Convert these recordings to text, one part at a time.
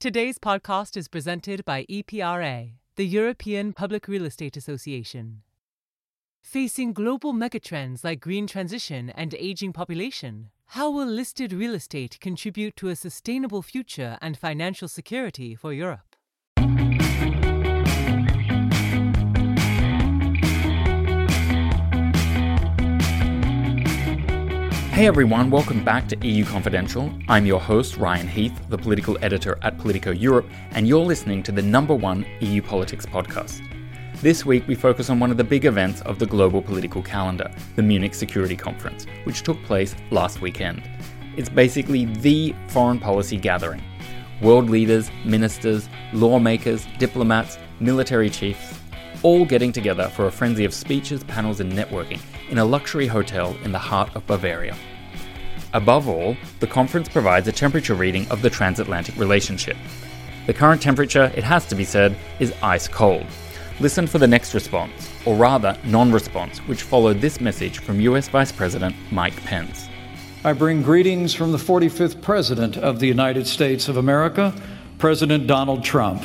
Today's podcast is presented by EPRA, the European Public Real Estate Association. Facing global megatrends like green transition and aging population, how will listed real estate contribute to a sustainable future and financial security for Europe? Hey everyone, welcome back to EU Confidential. I'm your host, Ryan Heath, the political editor at Politico Europe, and you're listening to the number one EU politics podcast. This week, we focus on one of the big events of the global political calendar, the Munich Security Conference, which took place last weekend. It's basically the foreign policy gathering. World leaders, ministers, lawmakers, diplomats, military chiefs, all getting together for a frenzy of speeches, panels, and networking in a luxury hotel in the heart of Bavaria. Above all, the conference provides a temperature reading of the transatlantic relationship. The current temperature, it has to be said, is ice cold. Listen for the next response, or rather, non response, which followed this message from US Vice President Mike Pence. I bring greetings from the 45th President of the United States of America, President Donald Trump.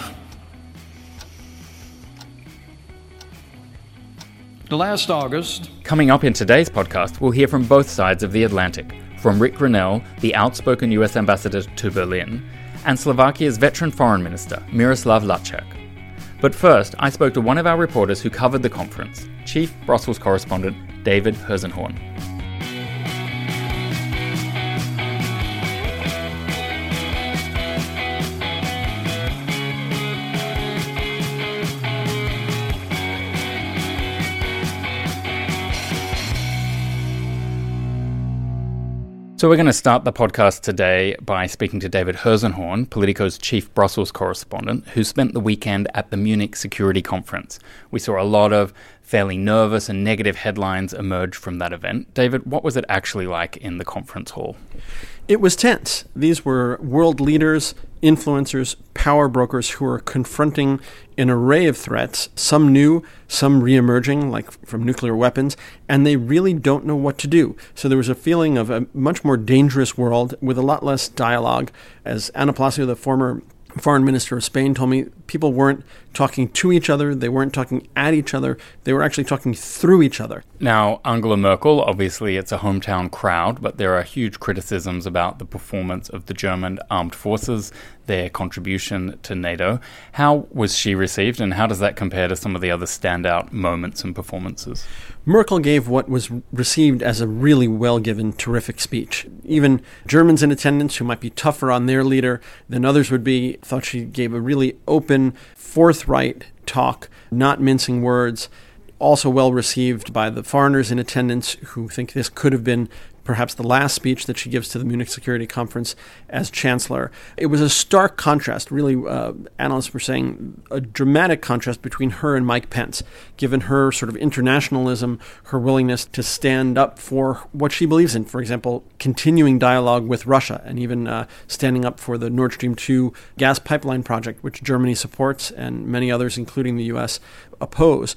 Last August, Coming up in today's podcast, we'll hear from both sides of the Atlantic from Rick Grenell, the outspoken US ambassador to Berlin, and Slovakia's veteran foreign minister, Miroslav Lajcak. But first, I spoke to one of our reporters who covered the conference, Chief Brussels correspondent David Herszenhorn. So we're going to start the podcast today by speaking to David Herszenhorn, Politico's chief Brussels correspondent, who spent the weekend at the Munich Security Conference. We saw a lot of fairly nervous and negative headlines emerge from that event. David, what was it actually like in the conference hall? It was tense. These were world leaders, influencers, power brokers who were confronting an array of threats, some new, some reemerging, like from nuclear weapons, and they really don't know what to do. So there was a feeling of a much more dangerous world with a lot less dialogue. As Ana Palacio, the former foreign minister of Spain told me people weren't talking to each other, they weren't talking at each other, they were actually talking through each other. Now, Angela Merkel, obviously it's a hometown crowd, but there are huge criticisms about the performance of the German armed forces, their contribution to NATO. How was she received, and how does that compare to some of the other standout moments and performances? Merkel gave what was received as a really well given, terrific speech. Even Germans in attendance, who might be tougher on their leader than others would be, thought she gave a really open, forthright talk, not mincing words. Also well received by the foreigners in attendance who think this could have been perhaps the last speech that she gives to the Munich Security Conference as chancellor. It was a stark contrast, really, uh, analysts were saying, a dramatic contrast between her and Mike Pence, given her sort of internationalism, her willingness to stand up for what she believes in. For example, continuing dialogue with Russia and even uh, standing up for the Nord Stream 2 gas pipeline project, which Germany supports and many others, including the U.S., oppose.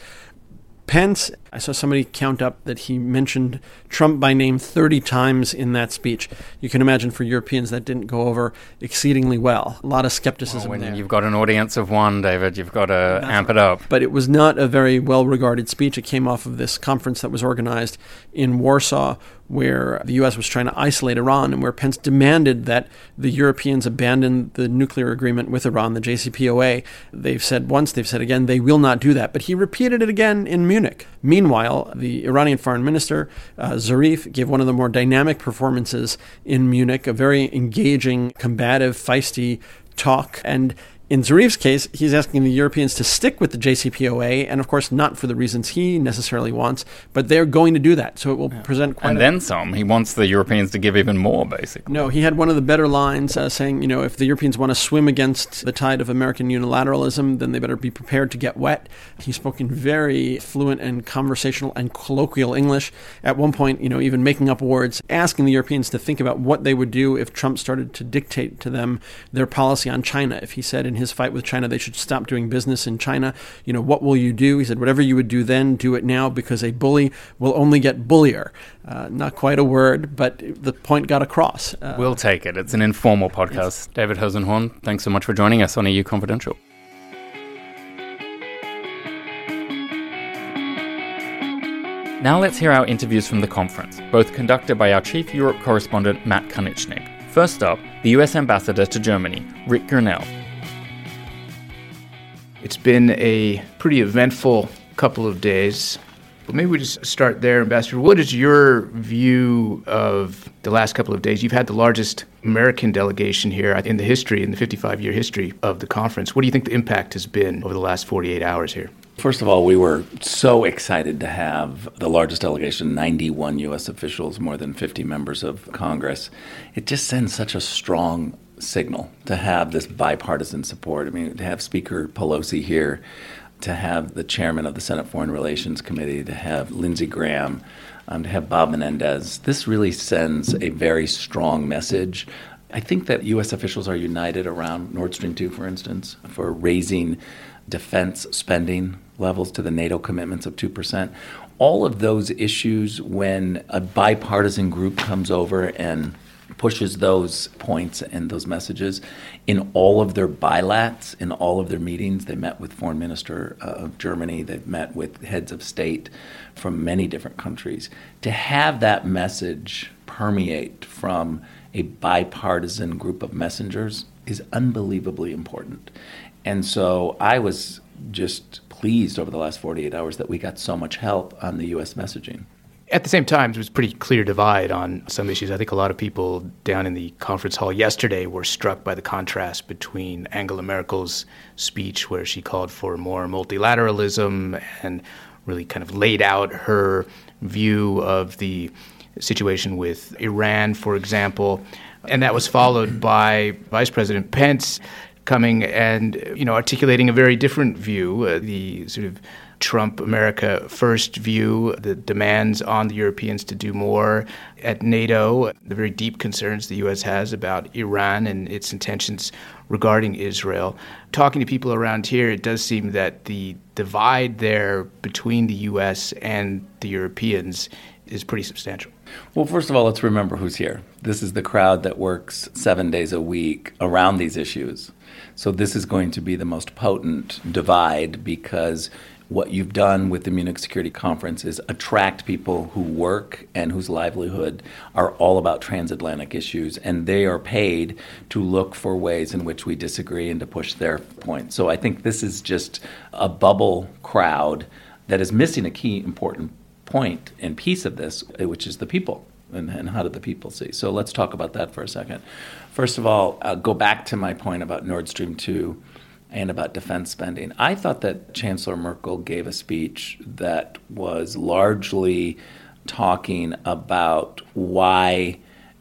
Pence, I saw somebody count up that he mentioned Trump by name 30 times in that speech. You can imagine for Europeans that didn't go over exceedingly well. A lot of skepticism when there. you've got an audience of one, David, you've got to amp it up. But it was not a very well regarded speech. It came off of this conference that was organized in Warsaw where the U.S. was trying to isolate Iran and where Pence demanded that the Europeans abandon the nuclear agreement with Iran, the JCPOA. They've said once, they've said again, they will not do that. But he repeated it again in Munich. Meanwhile, the Iranian foreign minister, uh, Zarif, gave one of the more dynamic performances in Munich, a very engaging, combative, feisty talk. And In Zarif's case, he's asking the Europeans to stick with the JCPOA, and of course, not for the reasons he necessarily wants, but they're going to do that. So it will yeah. present quite. And a- then some. He wants the Europeans to give even more, basically. No, he had one of the better lines uh, saying, you know, if the Europeans want to swim against the tide of American unilateralism, then they better be prepared to get wet. He spoke in very fluent and conversational and colloquial English. At one point, you know, even making up words, asking the Europeans to think about what they would do if Trump started to dictate to them their policy on China. If he said in his fight with China they should stop doing business in China, you know, what will you do? He said, whatever you would do then, do it now because a bully will only get bullier. Uh, not quite a word, but the point got across. Uh, we'll take it. It's an informal podcast. Yes. David Herszenhorn, thanks so much for joining us on EU Confidential. Now let's hear our interviews from the conference, both conducted by our Chief Europe correspondent Matt Karnitschnig. First up, the US Ambassador to Germany, Rick Grenell. It's been a pretty eventful couple of days. But maybe we just start there, Ambassador. What is your view of the last couple of days? You've had the largest American delegation here in the history, in the 55 year history of the conference. What do you think the impact has been over the last 48 hours here? First of all, we were so excited to have the largest delegation 91 U.S. officials, more than 50 members of Congress. It just sends such a strong signal to have this bipartisan support. I mean, to have Speaker Pelosi here, to have the chairman of the Senate Foreign Relations Committee, to have Lindsey Graham, um, to have Bob Menendez, this really sends a very strong message. I think that U.S. officials are united around Nord Stream 2, for instance, for raising defense spending levels to the NATO commitments of 2%. All of those issues, when a bipartisan group comes over and pushes those points and those messages in all of their bilats, in all of their meetings. They met with foreign minister uh, of Germany. They've met with heads of state from many different countries. To have that message permeate from a bipartisan group of messengers is unbelievably important. And so I was just pleased over the last 48 hours that we got so much help on the U.S. messaging. At the same time, there was a pretty clear divide on some issues. I think a lot of people down in the conference hall yesterday were struck by the contrast between Angela Merkel's speech, where she called for more multilateralism and really kind of laid out her view of the situation with Iran, for example. And that was followed by Vice President Pence coming and you know articulating a very different view, uh, the sort of Trump America first view, the demands on the Europeans to do more at NATO, the very deep concerns the U.S. has about Iran and its intentions regarding Israel. Talking to people around here, it does seem that the divide there between the U.S. and the Europeans is pretty substantial. Well, first of all, let's remember who's here. This is the crowd that works seven days a week around these issues. So this is going to be the most potent divide because what you've done with the Munich Security Conference is attract people who work and whose livelihood are all about transatlantic issues, and they are paid to look for ways in which we disagree and to push their point. So I think this is just a bubble crowd that is missing a key important point and piece of this, eh, which is the people. And, and, how do the people see? So let's talk about that for a second. First of all, I'll go back to my point about Nord Stream 2 and about defense spending. I thought that Chancellor Merkel gave a speech that was largely talking about why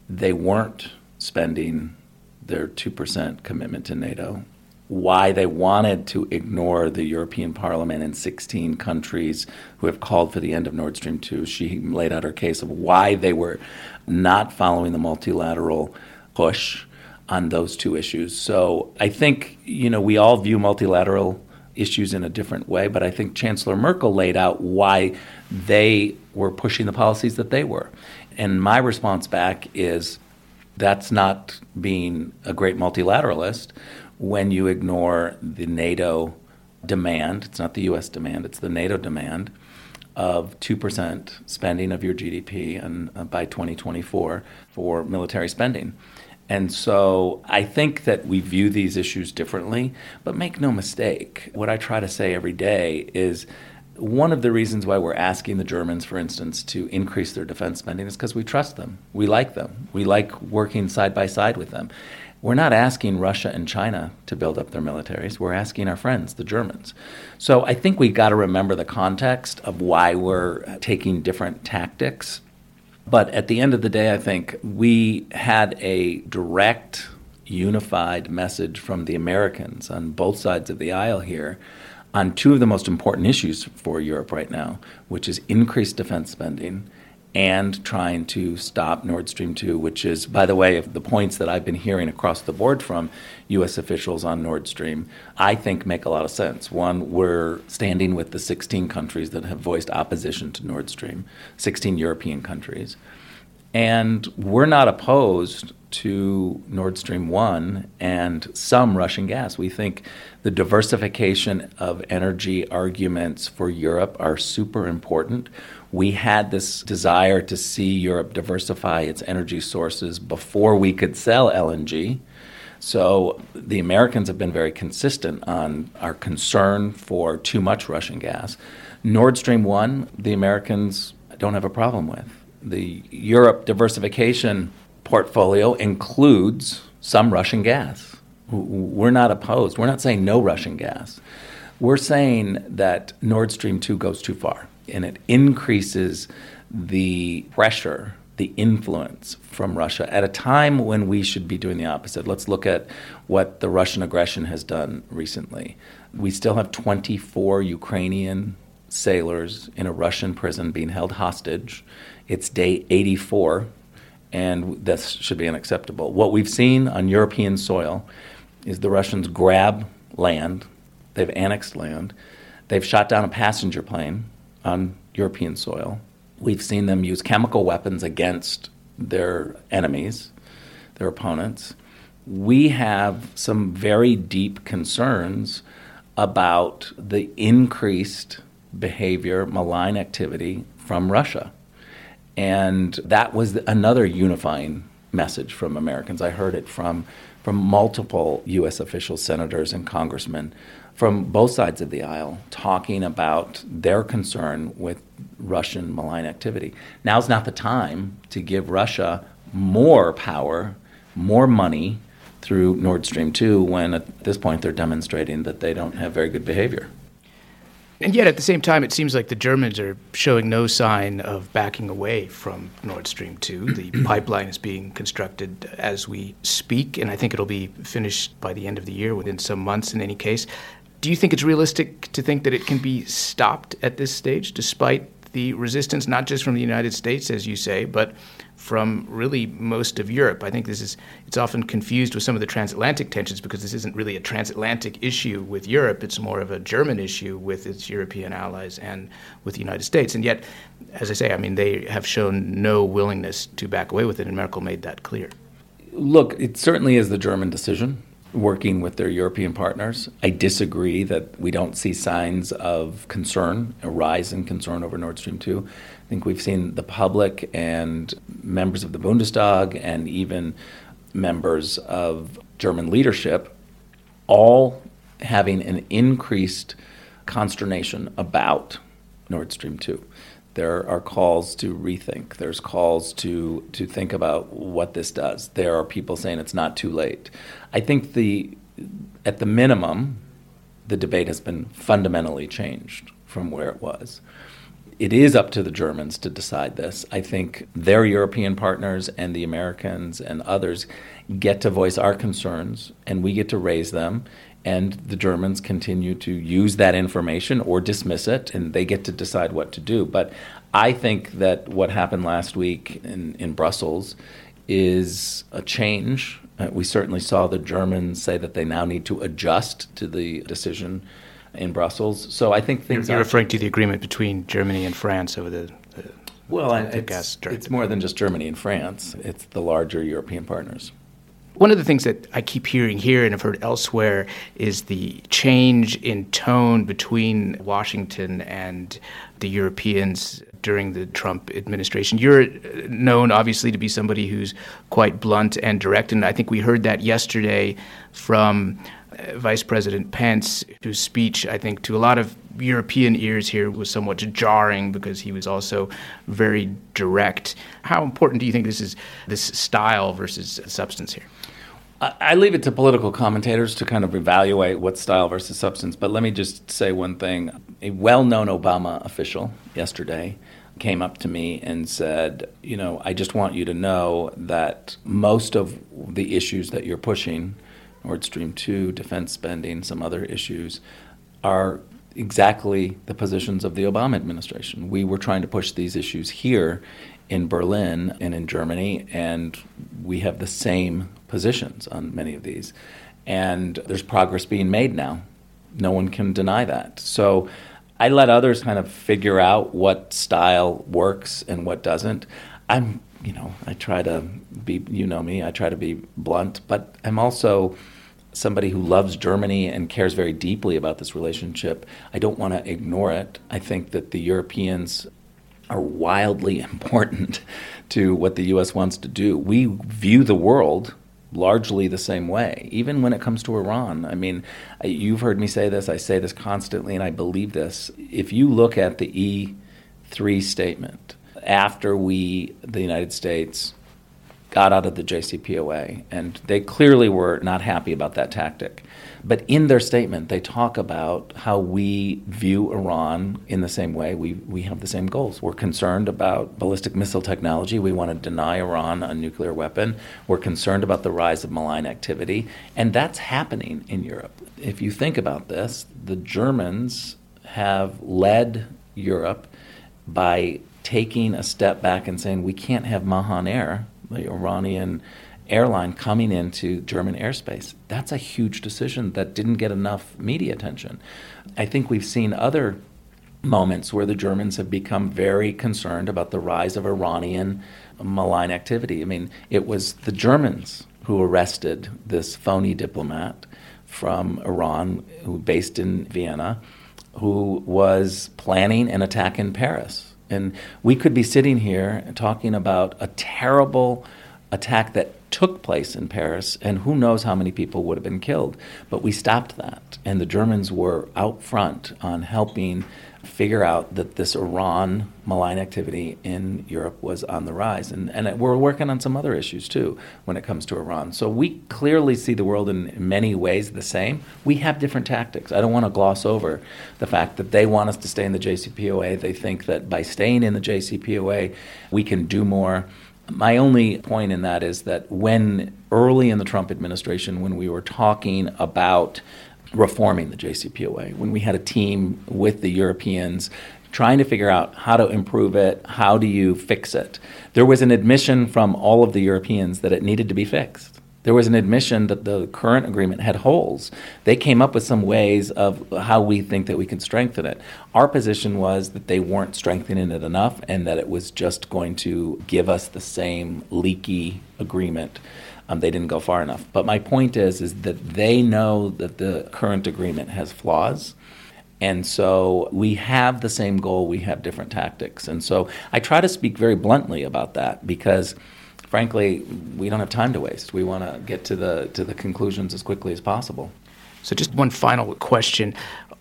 they weren't spending their 2% commitment to NATO, why they wanted to ignore the European Parliament and 16 countries who have called for the end of Nord Stream 2. She laid out her case of why they were not following the multilateral push on those two issues. So I think, you know, we all view multilateral issues in a different way, but I think Chancellor Merkel laid out why they were pushing the policies that they were. And my response back is that's not being a great multilateralist when you ignore the NATO demand. It's not the US demand, it's the NATO demand of 2% spending of your GDP and, uh, by 2024 for military spending. And so I think that we view these issues differently, but make no mistake, what I try to say every day is One of the reasons why we're asking the Germans, for instance, to increase their defense spending is because we trust them. We like them. We like working side by side with them. We're not asking Russia and China to build up their militaries. We're asking our friends, the Germans. So I think we've got to remember the context of why we're taking different tactics. But at the end of the day, I think we had a direct, unified message from the Americans on both sides of the aisle here on two of the most important issues for Europe right now, which is increased defense spending and trying to stop Nord Stream 2, which is, by the way, the points that I've been hearing across the board from U.S. officials on Nord Stream, I think make a lot of sense. One, we're standing with the 16 countries that have voiced opposition to Nord Stream, 16 European countries. And we're not opposed to Nord Stream 1 and some Russian gas. We think the diversification of energy arguments for Europe are super important. We had this desire to see Europe diversify its energy sources before we could sell LNG. So the Americans have been very consistent on our concern for too much Russian gas. Nord Stream 1, the Americans don't have a problem with. The Europe diversification portfolio includes some Russian gas. We're not opposed. We're not saying no Russian gas. We're saying that Nord Stream 2 goes too far and it increases the pressure, the influence from Russia at a time when we should be doing the opposite. Let's look at what the Russian aggression has done recently. We still have 24 Ukrainian sailors in a Russian prison being held hostage. It's day 84 and this should be unacceptable. What we've seen on European soil is the Russians grab land, they've annexed land, they've shot down a passenger plane on European soil. We've seen them use chemical weapons against their enemies, their opponents. We have some very deep concerns about the increased behavior, malign activity from Russia. And that was another unifying message from Americans. I heard it from, from multiple U.S. officials, senators, and congressmen from both sides of the aisle talking about their concern with Russian malign activity. Now's not the time to give Russia more power, more money through Nord Stream 2 when at this point they're demonstrating that they don't have very good behavior. And yet, at the same time, it seems like the Germans are showing no sign of backing away from Nord Stream 2. The pipeline is being constructed as we speak, and I think it'll be finished by the end of the year, within some months in any case. Do you think it's realistic to think that it can be stopped at this stage, despite the resistance, not just from the United States, as you say, but from really most of Europe. I think this is it's often confused with some of the transatlantic tensions because this isn't really a transatlantic issue with Europe. It's more of a German issue with its European allies and with the United States. And yet, as I say, I mean they have shown no willingness to back away with it, and Merkel made that clear. Look, it certainly is the German decision working with their European partners. I disagree that we don't see signs of concern, a rise in concern over Nord Stream 2. I think we've seen the public and members of the Bundestag and even members of German leadership all having an increased consternation about Nord Stream 2. There are calls to rethink. There's calls to to think about what this does. There are people saying it's not too late. I think the at the minimum, the debate has been fundamentally changed from where it was. It is up to the Germans to decide this. I think their European partners and the Americans and others get to voice our concerns, and we get to raise them and the Germans continue to use that information or dismiss it, and they get to decide what to do. But I think that what happened last week in, in Brussels is a change. Uh, we certainly saw the Germans say that they now need to adjust to the decision in Brussels. So I think things. You're, referring to the agreement between Germany and France over the. the well, the it's, it's more than just Germany and France. It's the larger European partners. One of the things that I keep hearing here and have heard elsewhere is the change in tone between Washington and the Europeans during the Trump administration. You're known, obviously, to be somebody who's quite blunt and direct, and I think we heard that yesterday from Uh, Vice President Pence, whose speech, I think, to a lot of European ears here was somewhat jarring because he was also very direct. How important do you think this is, this style versus substance here? I leave it to political commentators to kind of evaluate what style versus substance. But let me just say one thing. A well known Obama official yesterday came up to me and said, You know, I just want you to know that most of the issues that you're pushing, Nord Stream 2, defense spending, some other issues, are exactly the positions of the Obama administration. We were trying to push these issues here in Berlin and in Germany, and we have the same positions on many of these. And there's progress being made now. No one can deny that. So I let others kind of figure out what style works and what doesn't. I'm, you know, I try to be, you know me, I try to be blunt, but I'm also somebody who loves Germany and cares very deeply about this relationship. I don't want to ignore it. I think that the Europeans are wildly important to what the U.S. wants to do. We view the world largely the same way, even when it comes to Iran. I mean, you've heard me say this, I say this constantly, and I believe this. If you look at the E3 statement, after we, the United States, got out of the JCPOA, and they clearly were not happy about that tactic. But in their statement, they talk about how we view Iran in the same way. We, we have the same goals. We're concerned about ballistic missile technology. We want to deny Iran a nuclear weapon. We're concerned about the rise of malign activity. And that's happening in Europe. If you think about this, the Germans have led Europe by taking a step back and saying we can't have Mahan Air, the Iranian airline coming into German airspace. That's a huge decision that didn't get enough media attention. I think we've seen other moments where the Germans have become very concerned about the rise of Iranian malign activity. I mean, it was the Germans who arrested this phony diplomat from Iran, who based in Vienna, who was planning an attack in Paris. And we could be sitting here talking about a terrible attack that took place in Paris, and who knows how many people would have been killed. But we stopped that, and the Germans were out front on helping figure out that this Iran malign activity in Europe was on the rise. And, and we're working on some other issues too when it comes to Iran. So we clearly see the world in many ways the same. We have different tactics. I don't want to gloss over the fact that they want us to stay in the JCPOA. They think that by staying in the JCPOA, we can do more my only point in that is that when early in the Trump administration, when we were talking about reforming the JCPOA, when we had a team with the Europeans trying to figure out how to improve it, how do you fix it, there was an admission from all of the Europeans that it needed to be fixed there was an admission that the current agreement had holes. They came up with some ways of how we think that we can strengthen it. Our position was that they weren't strengthening it enough and that it was just going to give us the same leaky agreement. Um, they didn't go far enough. But my point is, is that they know that the current agreement has flaws. And so we have the same goal, we have different tactics. And so I try to speak very bluntly about that because frankly, we don't have time to waste. We want to get to the to the conclusions as quickly as possible. So, just one final question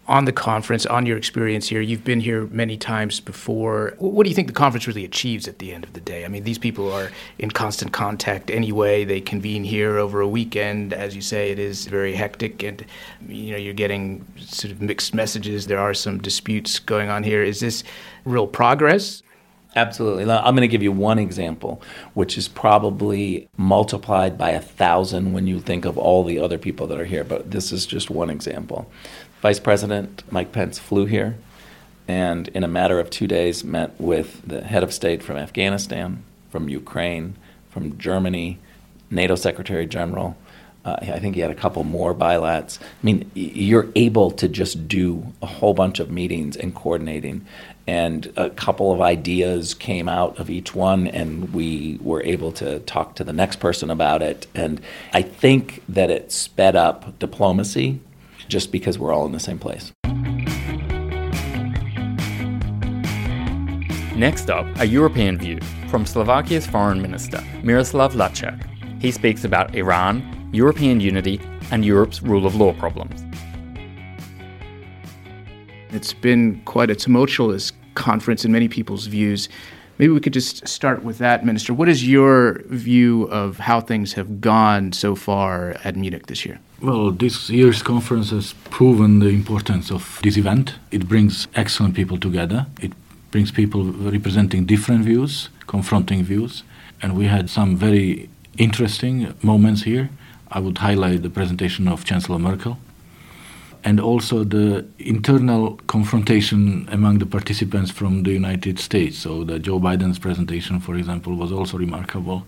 on the conference, on your experience here. You've been here many times before. What do you think the conference really achieves at the end of the day? I mean, these people are in constant contact anyway. They convene here over a weekend. As you say, it is very hectic, and you know you're getting sort of mixed messages. There are some disputes going on here. Is this real progress? Absolutely. I'm going to give you one example, which is probably multiplied by a thousand when you think of all the other people that are here, but this is just one example. Vice President Mike Pence flew here and, in a matter of two days, met with the head of state from Afghanistan, from Ukraine, from Germany, NATO Secretary General. Uh, I think he had a couple more bilats. I mean, you're able to just do a whole bunch of meetings and coordinating and a couple of ideas came out of each one and we were able to talk to the next person about it and i think that it sped up diplomacy just because we're all in the same place next up a european view from slovakia's foreign minister miroslav lajcak he speaks about iran European unity, and Europe's rule of law problems. It's been quite a tumultuous conference in many people's views. Maybe we could just start with that, Minister. What is your view of how things have gone so far at Munich this year? Well, this year's conference has proven the importance of this event. It brings excellent people together. It brings people representing different views, confronting views, and we had some very interesting moments here. I would highlight the presentation of Chancellor Merkel and also the internal confrontation among the participants from the United States. So, the Joe Biden's presentation, for example, was also remarkable.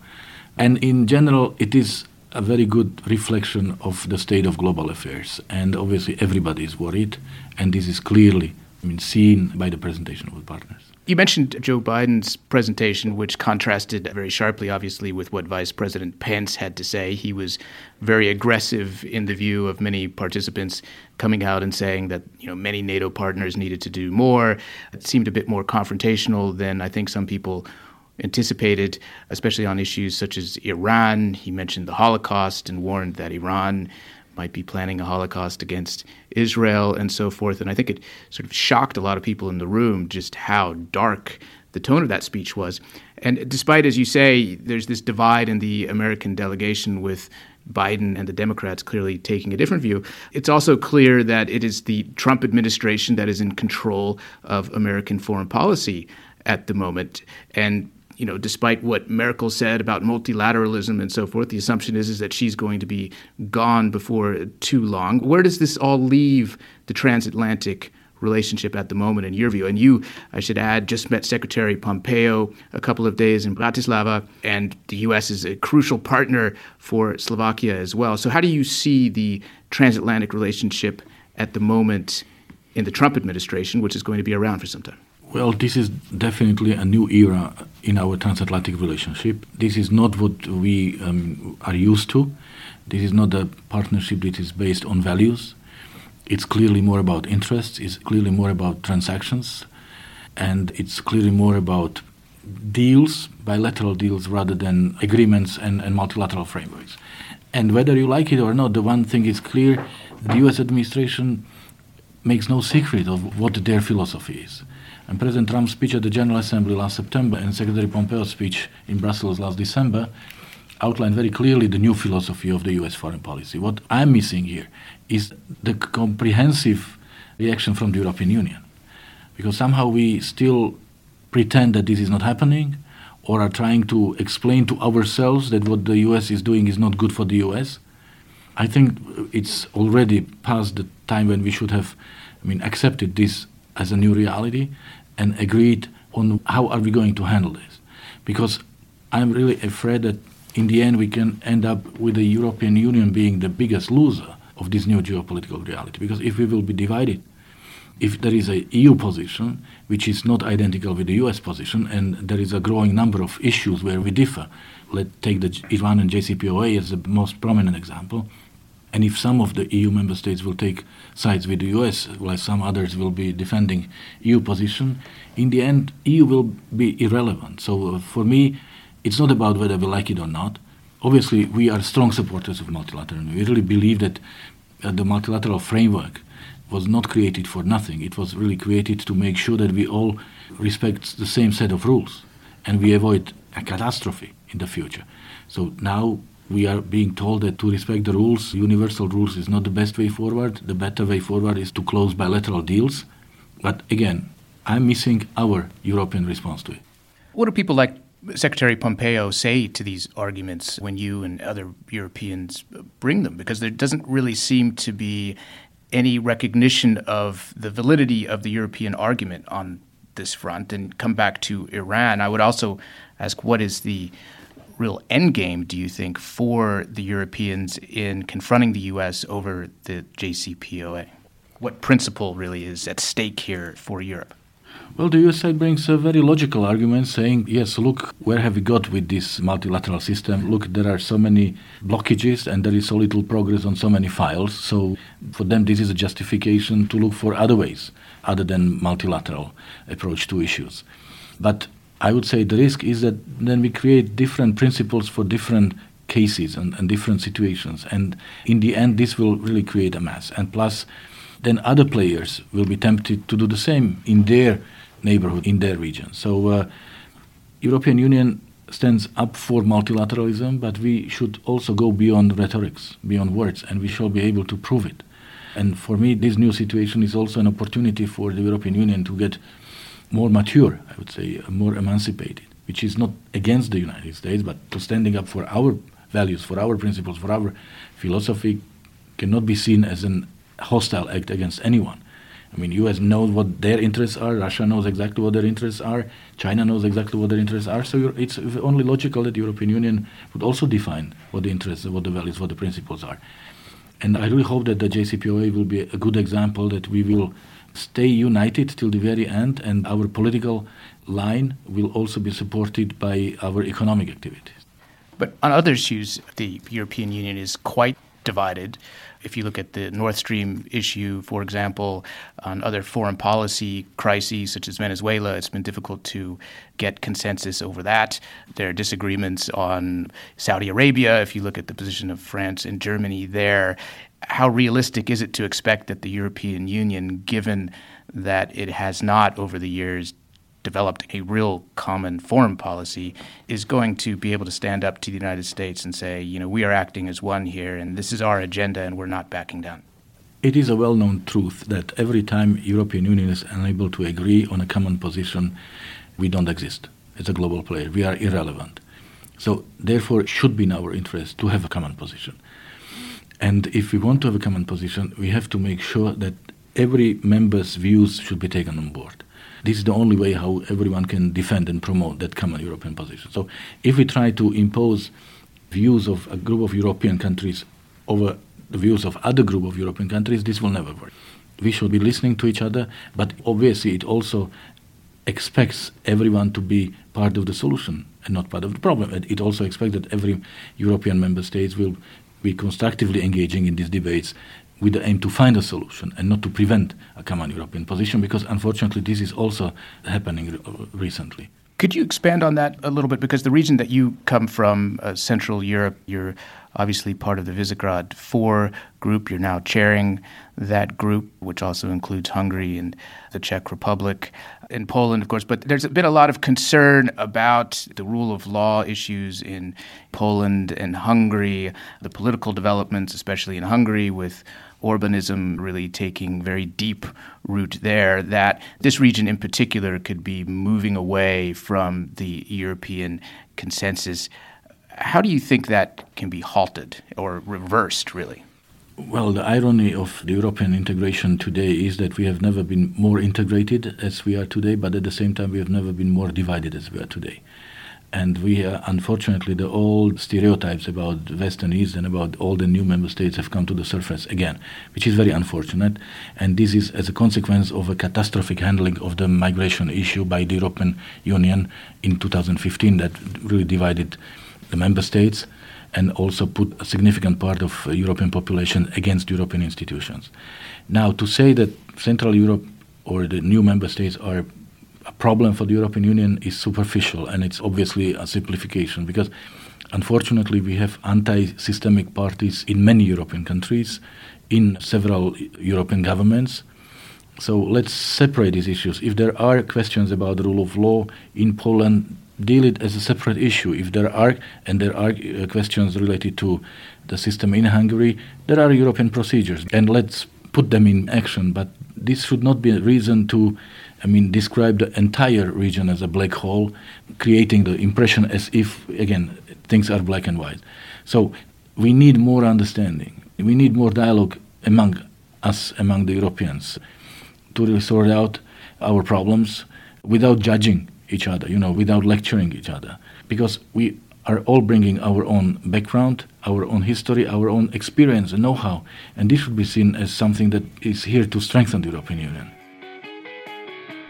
And in general, it is a very good reflection of the state of global affairs. And obviously, everybody is worried, and this is clearly I mean, seen by the presentation of the partners. You mentioned Joe Biden's presentation, which contrasted very sharply, obviously, with what Vice President Pence had to say. He was very aggressive in the view of many participants, coming out and saying that you know many NATO partners needed to do more. It seemed a bit more confrontational than I think some people anticipated, especially on issues such as Iran. He mentioned the Holocaust and warned that Iran might be planning a Holocaust against Israel and so forth. And I think it sort of shocked a lot of people in the room just how dark the tone of that speech was. And despite, as you say, there's this divide in the American delegation with Biden and the Democrats clearly taking a different view, it's also clear that it is the Trump administration that is in control of American foreign policy at the moment. And you know, despite what Merkel said about multilateralism and so forth, the assumption is, is that she's going to be gone before too long. Where does this all leave the transatlantic relationship at the moment, in your view? And you, I should add, just met Secretary Pompeo a couple of days in Bratislava, and the U.S. is a crucial partner for Slovakia as well. So, how do you see the transatlantic relationship at the moment in the Trump administration, which is going to be around for some time? Well, this is definitely a new era in our transatlantic relationship. This is not what we um, are used to. This is not a partnership that is based on values. It's clearly more about interests, it's clearly more about transactions, and it's clearly more about deals, bilateral deals, rather than agreements and, and multilateral frameworks. And whether you like it or not, the one thing is clear the US administration makes no secret of what their philosophy is. And President Trump's speech at the General Assembly last September and Secretary Pompeo's speech in Brussels last December outlined very clearly the new philosophy of the US foreign policy. What I'm missing here is the comprehensive reaction from the European Union. Because somehow we still pretend that this is not happening or are trying to explain to ourselves that what the US is doing is not good for the US. I think it's already past the time when we should have I mean, accepted this as a new reality and agreed on how are we going to handle this. Because I'm really afraid that in the end we can end up with the European Union being the biggest loser of this new geopolitical reality. Because if we will be divided, if there is a EU position which is not identical with the US position, and there is a growing number of issues where we differ, let's take the Iran and JCPOA as the most prominent example. And if some of the EU member states will take sides with the US, while some others will be defending EU position, in the end, EU will be irrelevant. So uh, for me, it's not about whether we like it or not. Obviously, we are strong supporters of multilateralism. We really believe that uh, the multilateral framework was not created for nothing. It was really created to make sure that we all respect the same set of rules and we avoid a catastrophe in the future. So now we are being told that to respect the rules, universal rules, is not the best way forward. The better way forward is to close bilateral deals. But again, I'm missing our European response to it. What do people like Secretary Pompeo say to these arguments when you and other Europeans bring them? Because there doesn't really seem to be any recognition of the validity of the European argument on this front. And come back to Iran, I would also ask what is the real end game, do you think, for the Europeans in confronting the U.S. over the JCPOA? What principle really is at stake here for Europe? Well, the US side brings a very logical argument saying, yes, look, where have we got with this multilateral system? Look, there are so many blockages and there is so little progress on so many files. So for them, this is a justification to look for other ways other than multilateral approach to issues. But I would say the risk is that then we create different principles for different cases and, and different situations. And in the end, this will really create a mess. And plus, then other players will be tempted to do the same in their neighborhood, in their region. So, uh, European Union stands up for multilateralism, but we should also go beyond rhetorics, beyond words, and we shall be able to prove it. And for me, this new situation is also an opportunity for the European Union to get more mature, I would say, uh, more emancipated, which is not against the United States, but to standing up for our values, for our principles, for our philosophy, cannot be seen as an hostile act against anyone. I mean, U.S. knows what their interests are. Russia knows exactly what their interests are. China knows exactly what their interests are. So it's only logical that the European Union would also define what the interests, what the values, what the principles are. And I really hope that the JCPOA will be a good example that we will stay united till the very end, and our political line will also be supported by our economic activities. But on other issues, the European Union is quite divided. If you look at the Nord Stream issue, for example, on other foreign policy crises such as Venezuela, it's been difficult to get consensus over that. There are disagreements on Saudi Arabia. If you look at the position of France and Germany there, how realistic is it to expect that the European Union, given that it has not over the years developed a real common foreign policy, is going to be able to stand up to the United States and say, you know, we are acting as one here, and this is our agenda, and we're not backing down. It is a well-known truth that every time European Union is unable to agree on a common position, we don't exist as a global player. We are irrelevant. So therefore, it should be in our interest to have a common position. And if we want to have a common position, we have to make sure that every member's views should be taken on board. This is the only way how everyone can defend and promote that common European position. So if we try to impose views of a group of European countries over the views of other group of European countries, this will never work. We should be listening to each other, but obviously it also expects everyone to be part of the solution and not part of the problem. It also expects that every European member state will be constructively engaging in these debates with the aim to find a solution and not to prevent a common European position, because unfortunately this is also happening re- recently. Could you expand on that a little bit? Because the region that you come from, uh, Central Europe, you're obviously part of the Visegrad 4 group. You're now chairing that group, which also includes Hungary and the Czech Republic and Poland, of course. But there's been a lot of concern about the rule of law issues in Poland and Hungary, the political developments, especially in Hungary, with Orbanism really taking very deep root there, that this region in particular could be moving away from the European consensus. How do you think that can be halted or reversed, really? Well, the irony of the European integration today is that we have never been more integrated as we are today, but at the same time, we have never been more divided as we are today. And we, are, unfortunately, the old stereotypes about West and East and about all the new member states have come to the surface again, which is very unfortunate. And this is as a consequence of a catastrophic handling of the migration issue by the European Union in 2015 that really divided the member states and also put a significant part of uh, European population against European institutions. Now, to say that Central Europe or the new member states are a problem for the European Union is superficial and it's obviously a simplification because unfortunately we have anti-systemic parties in many European countries, in several European governments. So let's separate these issues. If there are questions about the rule of law in Poland, deal it as a separate issue. If there are and there are uh, questions related to the system in Hungary, there are European procedures, and let's put them in action. But this should not be a reason to I mean, describe the entire region as a black hole, creating the impression as if, again, things are black and white. So we need more understanding. We need more dialogue among us, among the Europeans, to really sort out our problems without judging each other, you know, without lecturing each other. Because we are all bringing our own background, our own history, our own experience and know how. And this should be seen as something that is here to strengthen the European Union.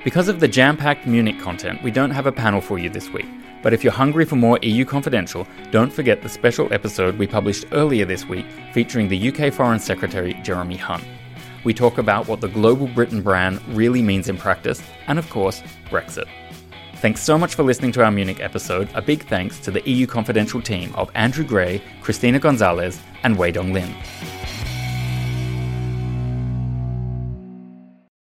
Because of the jam packed Munich content, we don't have a panel for you this week. But if you're hungry for more EU Confidential, don't forget the special episode we published earlier this week featuring the UK Foreign Secretary Jeremy Hunt. We talk about what the global Britain brand really means in practice, and of course, Brexit. Thanks so much for listening to our Munich episode. A big thanks to the EU Confidential team of Andrew Gray, Christina Gonzalez, and Wei Dong Lin.